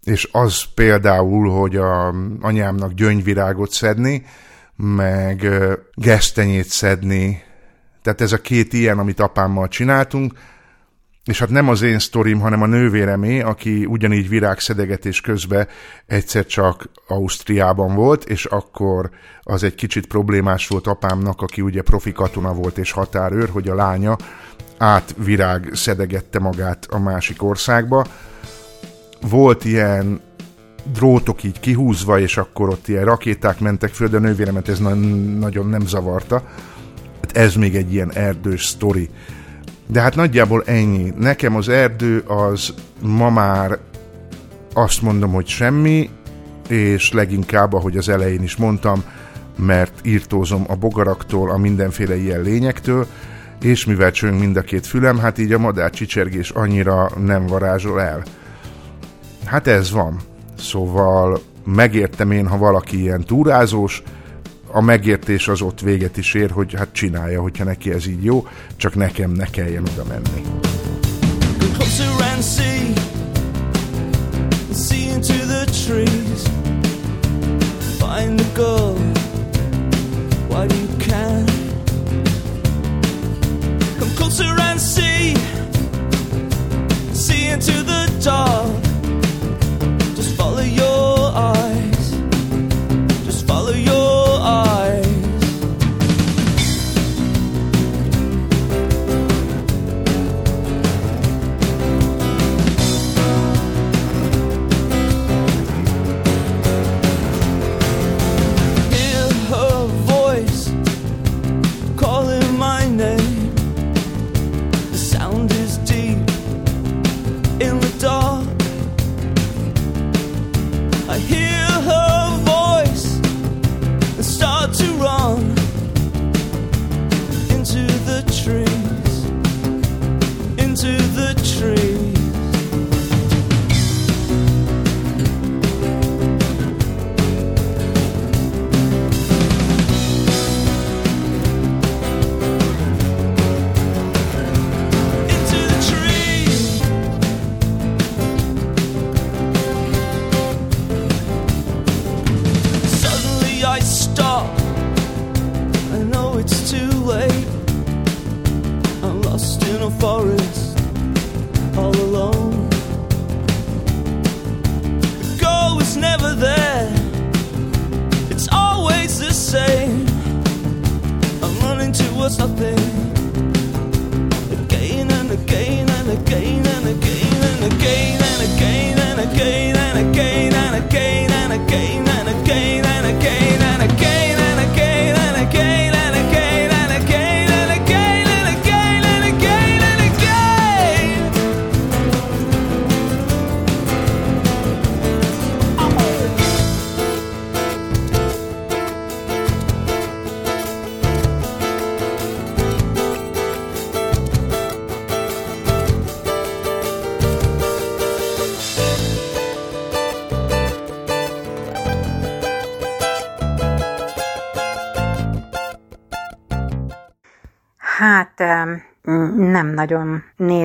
és az például, hogy a anyámnak gyöngyvirágot szedni, meg gesztenyét szedni. Tehát ez a két ilyen, amit apámmal csináltunk, és hát nem az én sztorim, hanem a nővéremé, aki ugyanígy virágszedegetés közben egyszer csak Ausztriában volt, és akkor az egy kicsit problémás volt apámnak, aki ugye profi katona volt és határőr, hogy a lánya átvirág szedegette magát a másik országba. Volt ilyen drótok így kihúzva, és akkor ott ilyen rakéták mentek föl, de a nővéremet ez na- nagyon nem zavarta. Hát ez még egy ilyen erdős sztori. De hát nagyjából ennyi. Nekem az erdő az ma már azt mondom, hogy semmi, és leginkább, ahogy az elején is mondtam, mert írtózom a bogaraktól, a mindenféle ilyen lényektől, és mivel csöng mind a két fülem, hát így a madár csicsergés annyira nem varázsol el. Hát ez van. Szóval megértem én, ha valaki ilyen túrázós, a megértés az ott véget is ér, hogy hát csinálja, hogyha neki ez így jó, csak nekem ne kelljen oda menni. Into the dark. Just follow your eyes,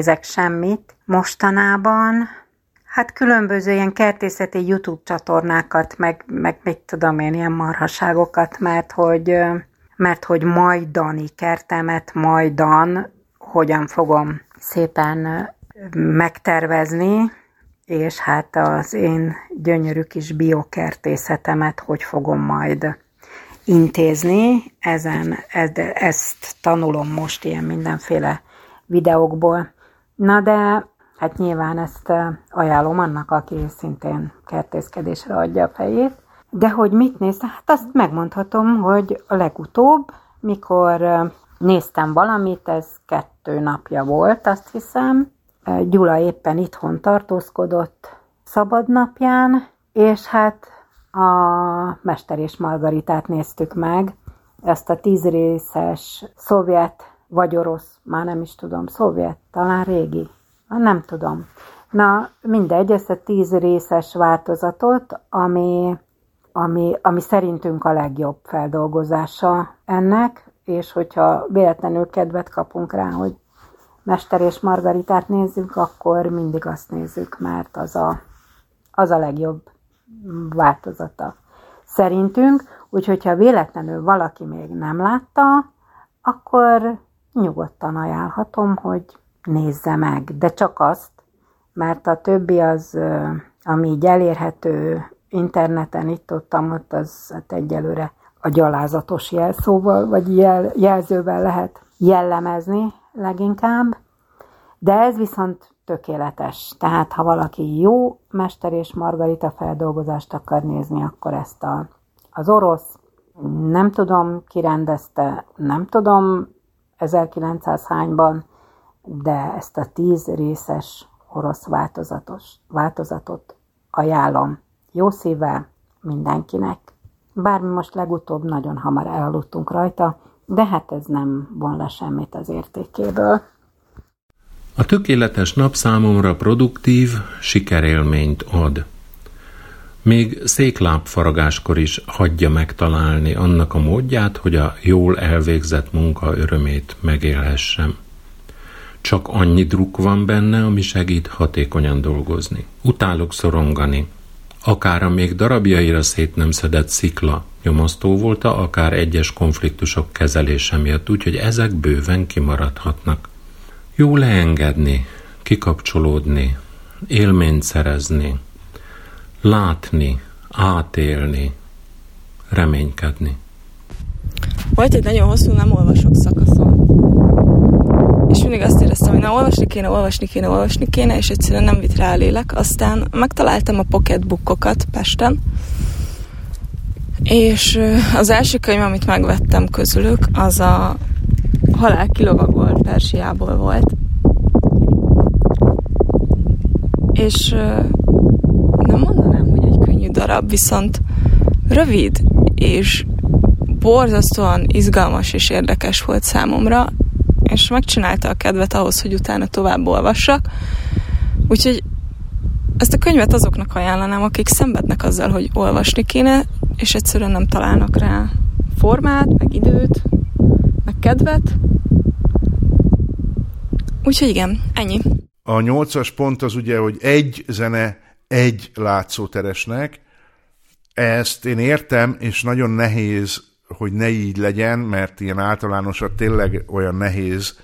nézek semmit mostanában. Hát különböző ilyen kertészeti YouTube csatornákat, meg, meg mit tudom én, ilyen marhaságokat, mert hogy, mert hogy majdani kertemet majdan hogyan fogom szépen megtervezni, és hát az én gyönyörű kis biokertészetemet hogy fogom majd intézni. Ezen, ez- ezt tanulom most ilyen mindenféle videókból. Na de hát nyilván ezt ajánlom annak, aki szintén kertészkedésre adja a fejét. De hogy mit néz? Hát azt megmondhatom, hogy a legutóbb, mikor néztem valamit, ez kettő napja volt, azt hiszem, Gyula éppen itthon tartózkodott szabadnapján, és hát a Mester és Margaritát néztük meg, ezt a tíz részes szovjet vagy orosz, már nem is tudom, szovjet, talán régi, Ah, nem tudom. Na, mindegy, ezt a tíz részes változatot, ami, ami, ami szerintünk a legjobb feldolgozása ennek, és hogyha véletlenül kedvet kapunk rá, hogy Mester és Margaritát nézzük, akkor mindig azt nézzük, mert az a, az a legjobb változata szerintünk. Úgyhogy, ha véletlenül valaki még nem látta, akkor nyugodtan ajánlhatom, hogy nézze meg, de csak azt, mert a többi az, ami így elérhető interneten, itt ott, ott az hát egyelőre a gyalázatos jelszóval, vagy jel, jelzővel lehet jellemezni leginkább. De ez viszont tökéletes. Tehát, ha valaki jó Mester és Margarita feldolgozást akar nézni, akkor ezt a, az orosz, nem tudom, ki rendezte, nem tudom 1900 hányban, de ezt a tíz részes orosz változatos, változatot ajánlom jó szívvel mindenkinek. Bármi most legutóbb nagyon hamar elaludtunk rajta, de hát ez nem von le semmit az értékéből. A tökéletes nap számomra produktív sikerélményt ad. Még széklábfaragáskor is hagyja megtalálni annak a módját, hogy a jól elvégzett munka örömét megélhessem. Csak annyi druk van benne, ami segít hatékonyan dolgozni. Utálok szorongani. Akár a még darabjaira szét nem szedett szikla nyomasztó volt, akár egyes konfliktusok kezelése miatt, úgyhogy ezek bőven kimaradhatnak. Jó leengedni, kikapcsolódni, élményt szerezni, látni, átélni, reménykedni. Volt egy nagyon hosszú nem olvasok szakaszom. És mindig azt éreztem, hogy na olvasni kéne, olvasni kéne, olvasni kéne, és egyszerűen nem vitt rá a lélek. Aztán megtaláltam a pocketbookokat Pesten, és az első könyv, amit megvettem közülük, az a Halál kilovagolt Persiából volt. És nem mondanám, könnyű darab, viszont rövid, és borzasztóan izgalmas és érdekes volt számomra, és megcsinálta a kedvet ahhoz, hogy utána tovább olvassak. Úgyhogy ezt a könyvet azoknak ajánlanám, akik szenvednek azzal, hogy olvasni kéne, és egyszerűen nem találnak rá formát, meg időt, meg kedvet. Úgyhogy igen, ennyi. A nyolcas pont az ugye, hogy egy zene egy látszóteresnek. Ezt én értem, és nagyon nehéz, hogy ne így legyen, mert ilyen általánosat tényleg olyan nehéz,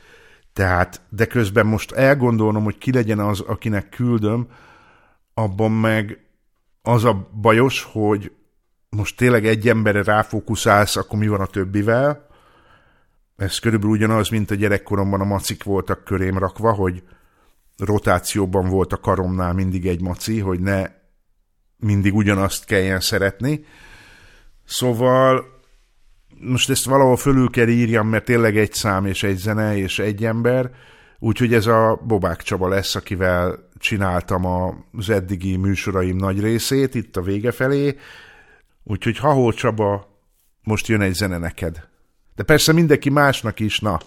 tehát, de közben most elgondolnom, hogy ki legyen az, akinek küldöm, abban meg az a bajos, hogy most tényleg egy emberre ráfókuszálsz, akkor mi van a többivel? Ez körülbelül ugyanaz, mint a gyerekkoromban a macik voltak körém rakva, hogy rotációban volt a karomnál mindig egy maci, hogy ne mindig ugyanazt kelljen szeretni. Szóval most ezt valahol fölül kell írjam, mert tényleg egy szám és egy zene és egy ember, úgyhogy ez a Bobák Csaba lesz, akivel csináltam az eddigi műsoraim nagy részét, itt a vége felé, úgyhogy Hahol Csaba, most jön egy zene neked. De persze mindenki másnak is, na.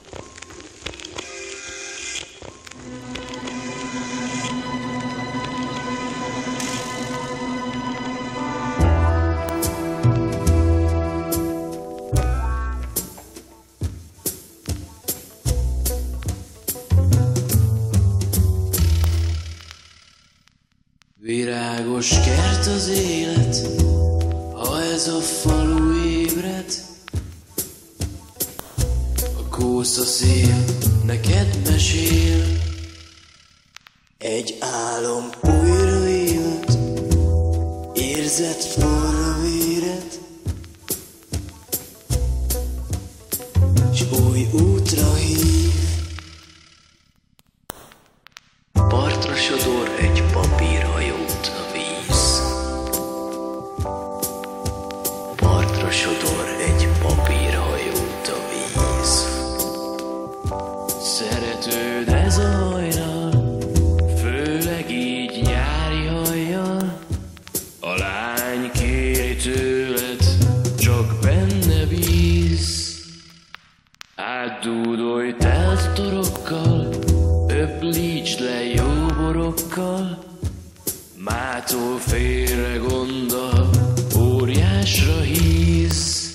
Óriásra hisz.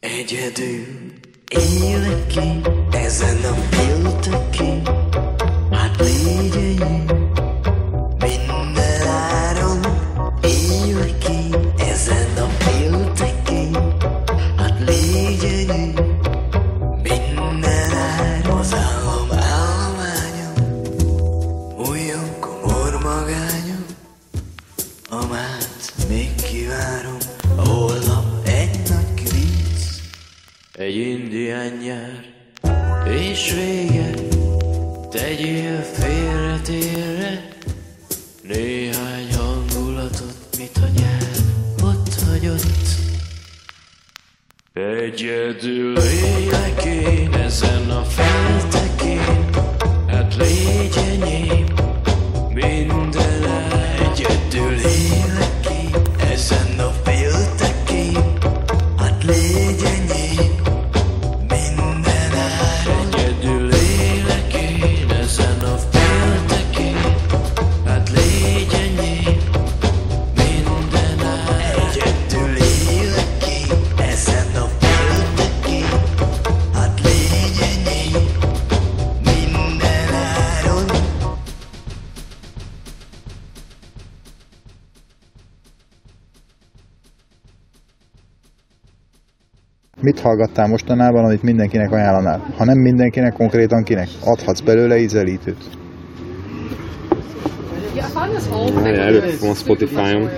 Egyedül élek ki ezen a féltekén, hallgattál mostanában, amit mindenkinek ajánlanál? Ha nem mindenkinek, konkrétan kinek? Adhatsz belőle ízelítőt. Várjál, előbb van Spotify-on.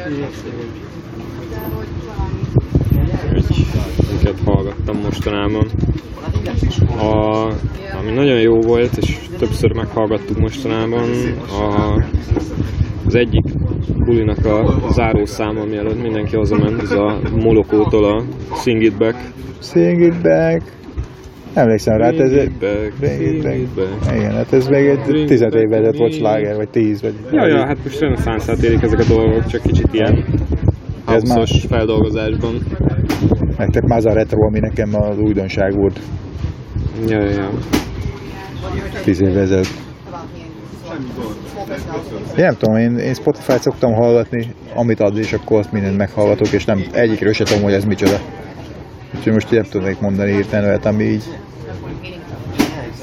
Minket hallgattam mostanában. A, ami nagyon jó volt, és többször meghallgattuk mostanában, a, az egyik bulinak a zárószáma, mielőtt mindenki hazament, ez a Molokótól a Sing It Back. Sing it back. Emlékszem rá, hát ez back. Igen, hát ez még egy tized éve to volt sláger, vagy tíz, vagy... Ja, ja, hát most reneszánszát érik ezek a dolgok, csak kicsit ilyen Ez már- feldolgozásban. Nektek már az a retro, ami nekem az újdonság volt Ja, ja, ja. tíz évvel ezelőtt. Én nem tudom, én, én Spotify-t szoktam hallgatni, amit ad, és akkor azt mindent meghallgatok, és nem egyikről se tudom, hogy ez micsoda. Úgyhogy most nem tudnék mondani hirtelen olyat, ami így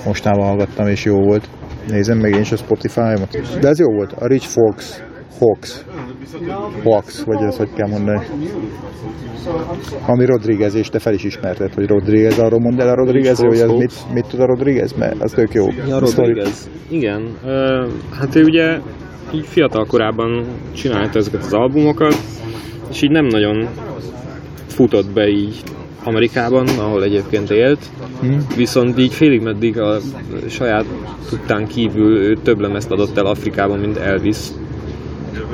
mostában hallgattam, és jó volt. Nézem meg én is a Spotify-ot. De ez jó volt. A Rich Fox, Fox, Fox, vagy ez hogy kell mondani. Ami Rodriguez, és te fel is ismerted, hogy Rodriguez, arról mondd el a Rodriguez, hogy ez mit, mit tud a Rodriguez, mert az tök jó. Ja, Rodriguez. Igen. Hát ő ugye így fiatal korában csinálta ezeket az albumokat, és így nem nagyon futott be így Amerikában, ahol egyébként élt, Hmm. viszont így félig meddig a saját tudtán kívül ő több lemezt adott el Afrikában, mint Elvis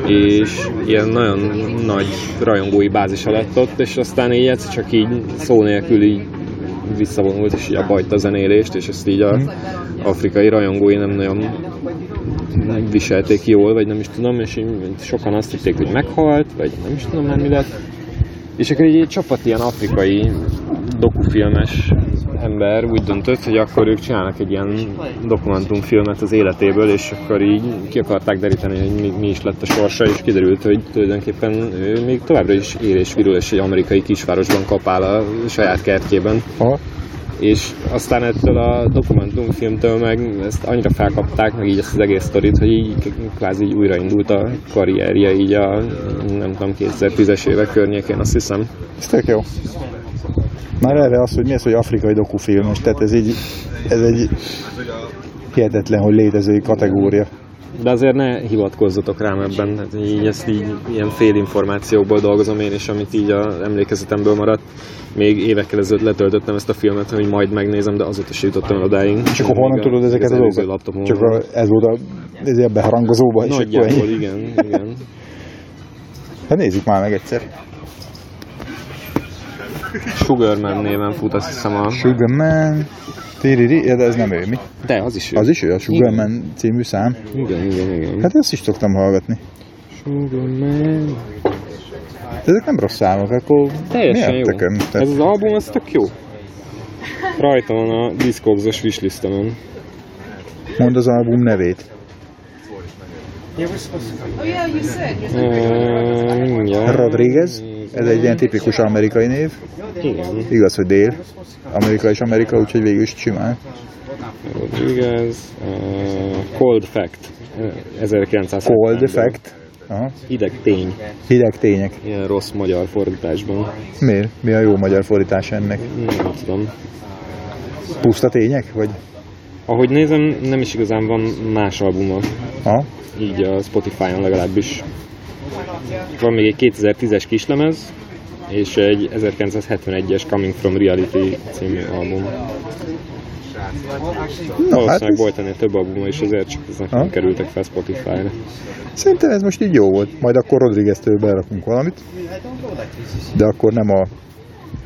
és ilyen nagyon nagy rajongói bázisa lett ott, és aztán így egyszer csak így szó nélkül így visszavonult, és így abba a zenélést, és ezt így a afrikai rajongói nem nagyon viselték jól, vagy nem is tudom, és így sokan azt hitték, hogy meghalt, vagy nem is tudom már mi lett. És akkor így egy csapat ilyen afrikai dokufilmes ember úgy döntött, hogy akkor ők csinálnak egy ilyen dokumentumfilmet az életéből, és akkor így ki akarták deríteni, hogy mi, mi is lett a sorsa, és kiderült, hogy tulajdonképpen ő még továbbra is él és virul, és egy amerikai kisvárosban kapál a saját kertjében. Aha. És aztán ettől a dokumentumfilmtől meg ezt annyira felkapták, meg így ezt az egész sztorit, hogy így kvázi így újraindult a karrierje így a nem tudom, 2010-es évek környékén, azt hiszem. Ez tök jó. Már erre az, hogy mi az, hogy afrikai dokufilm, és tehát ez így, ez egy hihetetlen, hogy létező kategória. De azért ne hivatkozzatok rám ebben, hát így ezt így ilyen félinformációkból dolgozom én is, amit így a emlékezetemből maradt. Még évekkel ezelőtt letöltöttem ezt a filmet, hogy majd megnézem, de azóta se jutottam odáig. És akkor honnan tudod ezeket a dolgokat? Csak a, ez volt a ez és akkor Nagyjából, igen, igen. Hát nézzük már meg egyszer. Sugarman néven fut, azt hiszem a... Sugarman, tiriri, ja, de ez nem ő, mi? De, az is ő. Az is ő, a Sugarman című szám. Igen, igen, igen. Hát ezt is szoktam hallgatni. Sugarman... De ezek nem rossz számok, akkor Teljesen jó. tökön? Ez az album, az tök jó. Rajta van a Discogs-os wishlistemon. Mondd az album nevét. Uh, mindjárt. Rodriguez, ez egy ilyen tipikus amerikai név. Igen. Igaz, hogy dél. Amerika és Amerika, úgyhogy végül is simán. Rodriguez, uh, Cold Fact, uh, 1970 Cold Effect. Aha. Hideg tény, Hideg tények. ilyen rossz magyar fordításban. Miért? Mi a jó magyar fordítás ennek? Nem tudom. Puszta tények? Vagy? Ahogy nézem, nem is igazán van más albuma, Ha? Így a Spotify-on legalábbis. Van még egy 2010-es kislemez, és egy 1971-es Coming From Reality című album. No, Valószínűleg hát ez, volt ennél több albuma, és ezért csak ezek nem kerültek fel Spotify-ra. szerintem ez most így jó volt. Majd akkor Rodriguez-től berakunk valamit. De akkor nem a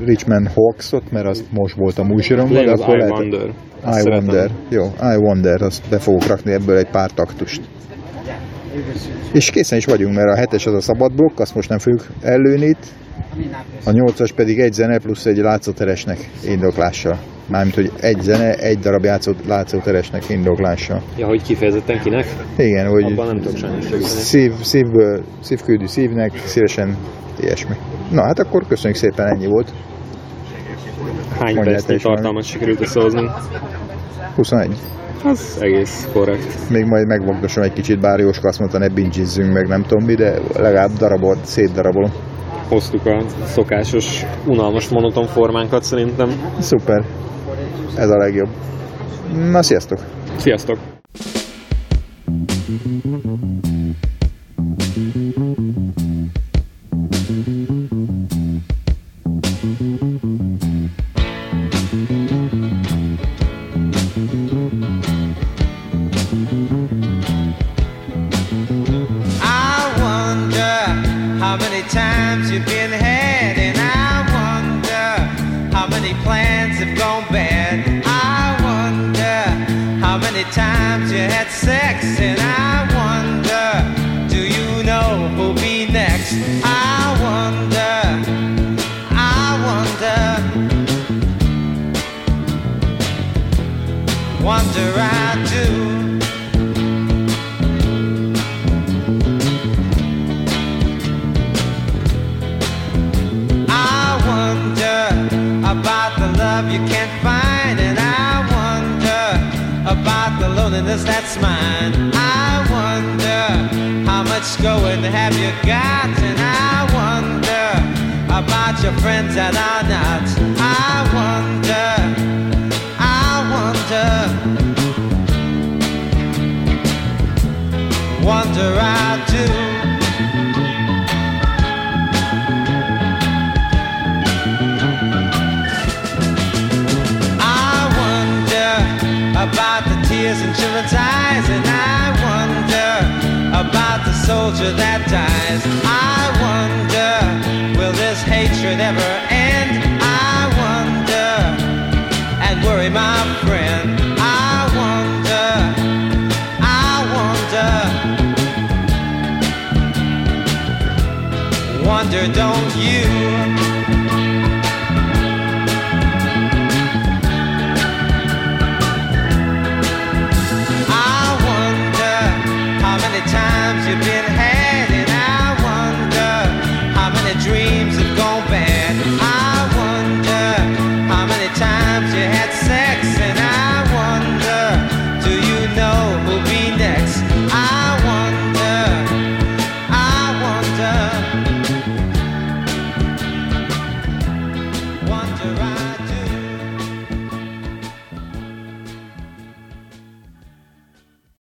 Richmond Hawksot, mert azt most volt a műsoromban. De az akkor I lehet- Wonder. I szeretem. Wonder. Jó, I Wonder, azt be fogok rakni ebből egy pár taktust. És készen is vagyunk, mert a hetes az a szabad blokk, azt most nem fogjuk ellőni itt. A nyolcas pedig egy zene plusz egy látszóteresnek indoklással. Mármint, hogy egy zene, egy darab látszóteresnek indoklással. Ja, hogy kifejezetten kinek? Igen, hogy Abban nem tudok sajnos segíteni. szív, szívből, szívküldő szívnek, szívesen ilyesmi. Na hát akkor köszönjük szépen, ennyi volt. Hány percnyi tartalmat sikerült összehozni? 21. Az egész korrekt. Még majd megvagdosom egy kicsit, bár Jóska azt mondta, ne bingizzünk meg, nem tudom mi, de legalább darabot, szétdarabolom. Hoztuk a szokásos, unalmas, monoton formánkat szerintem. Szuper. Ez a legjobb. Na, sziasztok! Sziasztok! You've been had, and I wonder how many plans have gone bad. I wonder how many times you had sex, and I wonder, do you know who'll be next? I wonder, I wonder, wonder I do. You can't find, and I wonder about the loneliness that's mine. I wonder how much going have you got, and I wonder about your friends that are not. I wonder, I wonder, wonder I do. Tears in children's eyes, and I wonder about the soldier that dies. I wonder, will this hatred ever end? I wonder, and worry my friend.